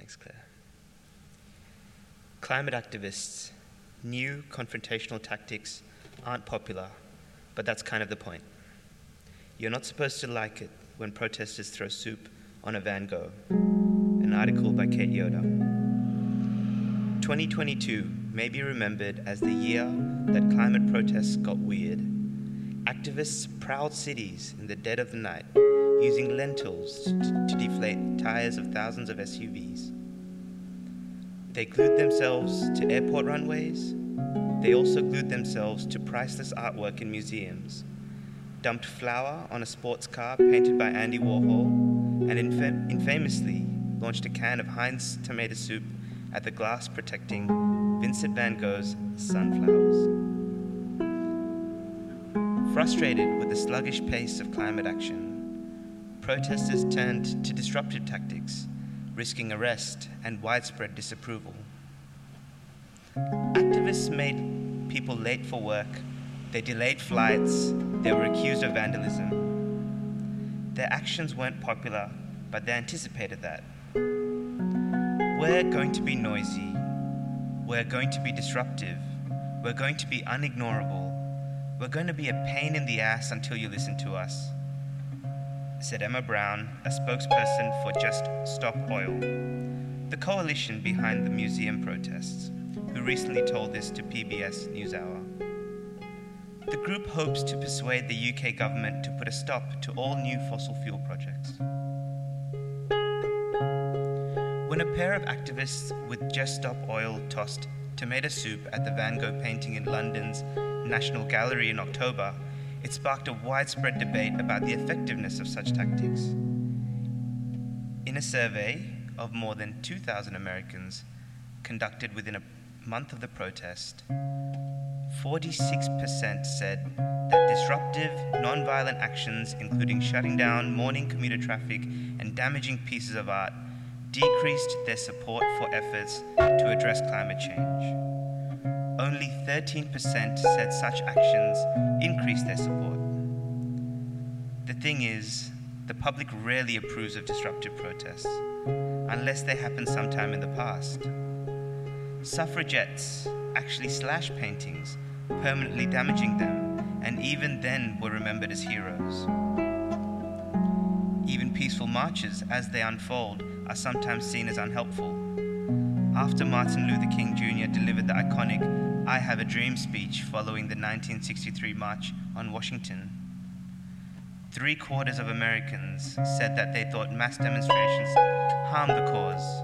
Thanks, Clare. Climate activists, new confrontational tactics aren't popular, but that's kind of the point. You're not supposed to like it when protesters throw soup on a Van Gogh. An article by Kate Yoder. 2022 may be remembered as the year that climate protests got weird. Activists prowled cities in the dead of the night, using lentils to, deflate tires of thousands of SUVs. They glued themselves to airport runways. They also glued themselves to priceless artwork in museums, dumped flour on a sports car painted by Andy Warhol, and infam- infamously launched a can of Heinz tomato soup at the glass protecting Vincent van Gogh's sunflowers. Frustrated with the sluggish pace of climate action, protesters turned to disruptive tactics, risking arrest and widespread disapproval. Activists made people late for work, they delayed flights, they were accused of vandalism. Their actions weren't popular, but they anticipated that. We're going to be noisy. We're going to be disruptive. We're going to be unignorable. We're going to be a pain in the ass until you listen to us, said Emma Brown, a spokesperson for Just Stop Oil, the coalition behind the museum protests, who recently told this to PBS NewsHour. The group hopes to persuade the UK government to put a stop to all new fossil fuel projects. When a pair of activists with Just Stop Oil tossed tomato soup at the Van Gogh painting in London's National Gallery in October, it sparked a widespread debate about the effectiveness of such tactics. In a survey of more than 2,000 Americans conducted within a month of the protest, 46% said that disruptive, nonviolent actions, including shutting down morning commuter traffic and damaging pieces of art, decreased their support for efforts to address climate change. Only 13% said such actions increased their support. The thing is, the public rarely approves of disruptive protests, unless they happened sometime in the past. Suffragettes actually slashed paintings, permanently damaging them, and even then were remembered as heroes. Even peaceful marches, as they unfold, are sometimes seen as unhelpful. After Martin Luther King Jr. delivered the iconic I Have a Dream speech following the 1963 March on Washington, three quarters of Americans said that they thought mass demonstrations harmed the cause.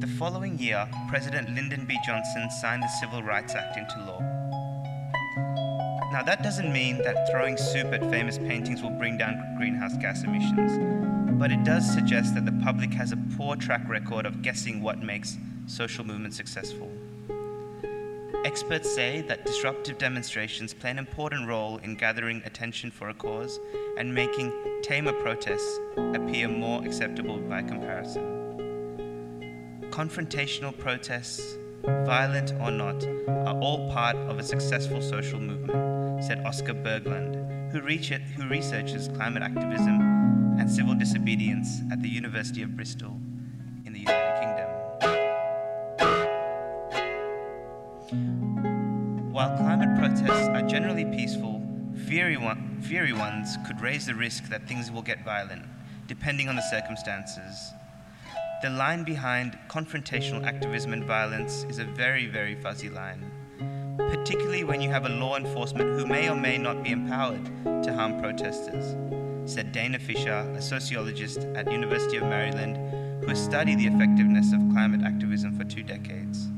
The following year, President Lyndon B. Johnson signed the Civil Rights Act into law. Now, that doesn't mean that throwing soup at famous paintings will bring down greenhouse gas emissions, but it does suggest that the public has a poor track record of guessing what makes social movements successful. Experts say that disruptive demonstrations play an important role in gathering attention for a cause and making tamer protests appear more acceptable by comparison. Confrontational protests, violent or not, are all part of a successful social movement, said Oscar Berglund, who, who researches climate activism and civil disobedience at the University of Bristol While climate protests are generally peaceful, fiery, one, fiery ones could raise the risk that things will get violent, depending on the circumstances. The line behind confrontational activism and violence is a very, very fuzzy line, particularly when you have a law enforcement who may or may not be empowered to harm protesters, said Dana Fisher, a sociologist at University of Maryland who has studied the effectiveness of climate activism for two decades.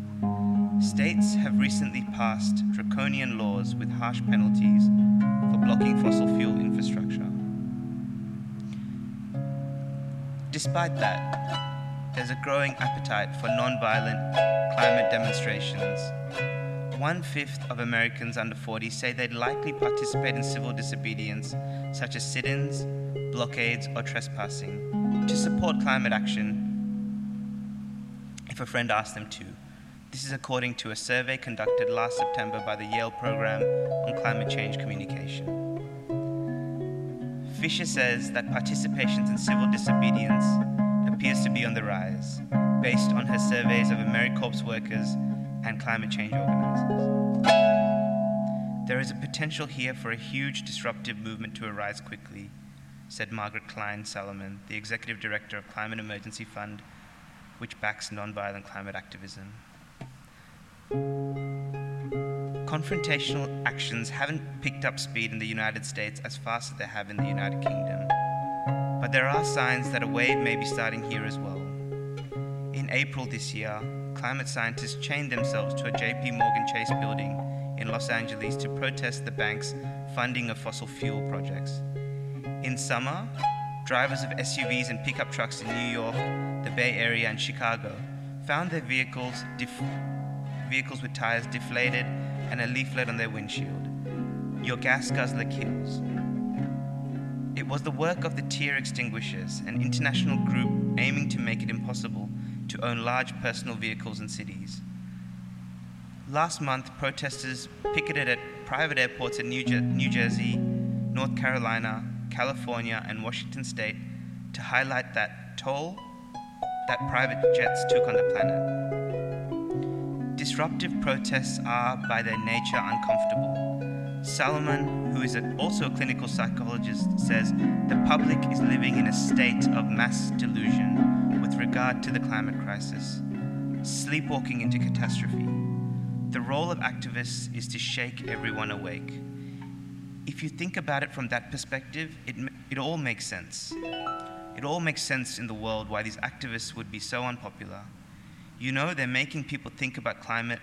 States have recently passed draconian laws with harsh penalties for blocking fossil fuel infrastructure. Despite that, there's a growing appetite for nonviolent climate demonstrations. One fifth of Americans under 40 say they'd likely participate in civil disobedience, such as sit ins, blockades, or trespassing, to support climate action if a friend asked them to. This is according to a survey conducted last September by the Yale Program on Climate Change Communication. Fisher says that participations in civil disobedience appears to be on the rise, based on her surveys of AmeriCorps workers and climate change organizers. There is a potential here for a huge disruptive movement to arise quickly, said Margaret Klein Salamon, the executive director of Climate Emergency Fund, which backs nonviolent climate activism. Confrontational actions haven't picked up speed in the United States as fast as they have in the United Kingdom, but there are signs that a wave may be starting here as well. In April this year, climate scientists chained themselves to a JP Morgan Chase building in Los Angeles to protest the bank's funding of fossil fuel projects. In summer, drivers of SUVs and pickup trucks in New York, the Bay Area, and Chicago found their vehicles, def- vehicles with tires deflated and a leaflet on their windshield Your gas guzzler kills. It was the work of the Tyre Extinguishers, an international group aiming to make it impossible to own large personal vehicles in cities. Last month, protesters picketed at private airports in New, Jer- New Jersey, North Carolina, California, and Washington state to highlight that toll that private jets took on the planet. Disruptive protests are, by their nature, uncomfortable. Salamon, who is also a clinical psychologist, says the public is living in a state of mass delusion with regard to the climate crisis, sleepwalking into catastrophe. The role of activists is to shake everyone awake. If you think about it from that perspective, it, it all makes sense. It all makes sense in the world why these activists would be so unpopular. You know, they're making people think about climate,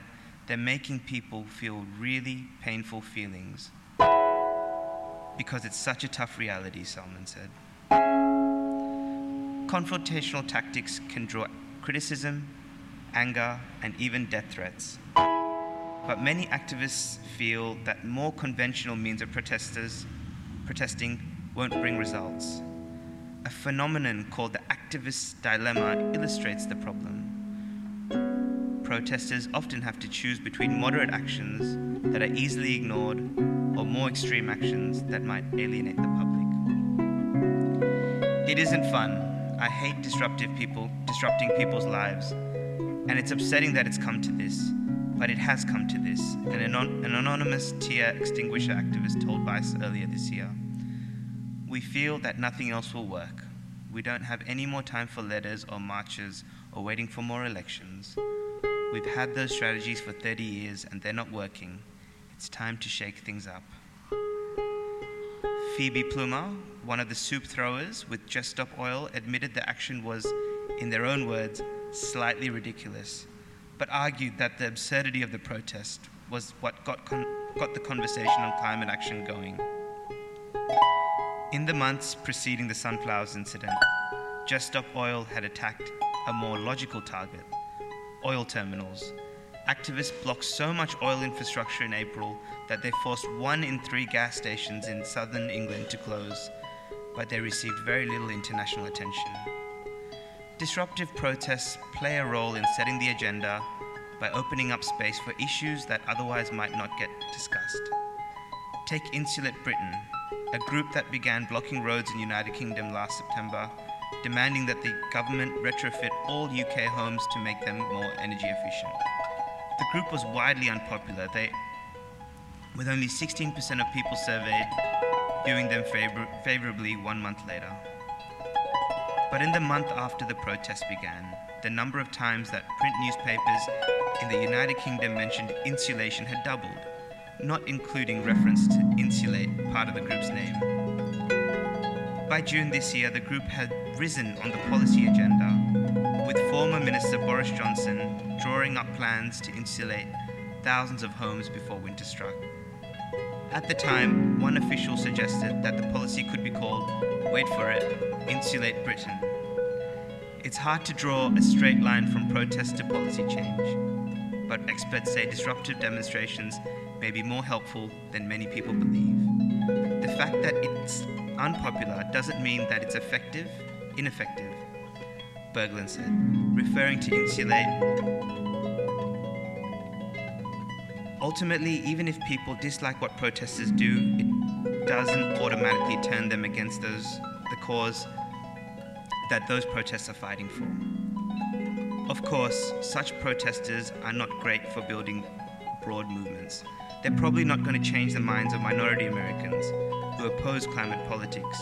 they're making people feel really painful feelings. Because it's such a tough reality, Salamon said. Confrontational tactics can draw criticism, anger, and even death threats. But many activists feel that more conventional means of protesters, protesting won't bring results. A phenomenon called the activist dilemma illustrates the problem. Protesters often have to choose between moderate actions that are easily ignored or more extreme actions that might alienate the public. It isn't fun. I hate disruptive people, disrupting people's lives, and it's upsetting that it's come to this but it has come to this, an, anon- an anonymous tyre extinguisher activist told Vice earlier this year. We feel that nothing else will work. We don't have any more time for letters or marches or waiting for more elections. We've had those strategies for 30 years and they're not working. It's time to shake things up. Phoebe Plummer, one of the soup throwers with Just Stop Oil, admitted the action was, in their own words, slightly ridiculous but argued that the absurdity of the protest was what got, con- got the conversation on climate action going. In the months preceding the Sunflowers incident, Just Stop Oil had attacked a more logical target oil terminals. Activists blocked so much oil infrastructure in April that they forced one in three gas stations in southern England to close, but they received very little international attention. Disruptive protests play a role in setting the agenda by opening up space for issues that otherwise might not get discussed. Take Insulate Britain, a group that began blocking roads in the United Kingdom last September, demanding that the government retrofit all UK homes to make them more energy efficient. The group was widely unpopular, they, with only 16% of people surveyed viewing them favor- favorably one month later. But in the month after the protest began, the number of times that print newspapers in the United Kingdom mentioned insulation had doubled, not including reference to insulate, part of the group's name. By June this year, the group had risen on the policy agenda, with former Minister Boris Johnson drawing up plans to insulate thousands of homes before winter struck. At the time, one official suggested that the policy could be called, wait for it, Insulate Britain. It's hard to draw a straight line from protest to policy change, but experts say disruptive demonstrations may be more helpful than many people believe. The fact that it's unpopular doesn't mean that it's effective, ineffective, Berglund said, referring to insulate. Ultimately, even if people dislike what protesters do, it doesn't automatically turn them against those the cause that those protests are fighting for. Of course, such protesters are not great for building broad movements. They're probably not going to change the minds of minority Americans who oppose climate politics.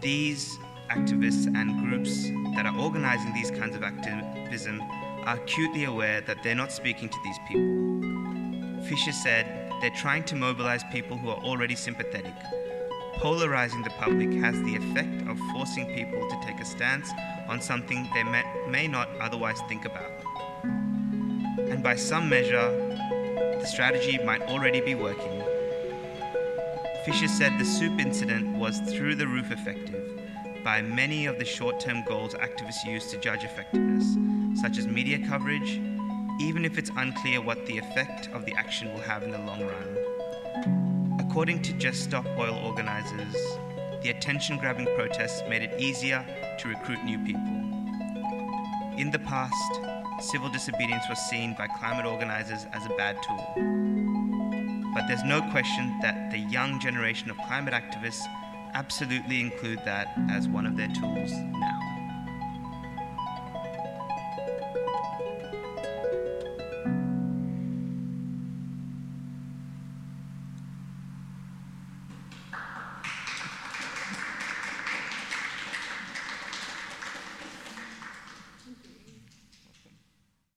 These activists and groups that are organizing these kinds of activism are acutely aware that they're not speaking to these people. Fisher said they're trying to mobilize people who are already sympathetic. Polarizing the public has the effect of forcing people to take a stance on something they may, may not otherwise think about. And by some measure, the strategy might already be working. Fisher said the soup incident was through the roof effective by many of the short term goals activists use to judge effectiveness, such as media coverage, even if it's unclear what the effect of the action will have in the long run. According to Just Stop Oil organizers, the attention grabbing protests made it easier to recruit new people. In the past, civil disobedience was seen by climate organizers as a bad tool. But there's no question that the young generation of climate activists absolutely include that as one of their tools now.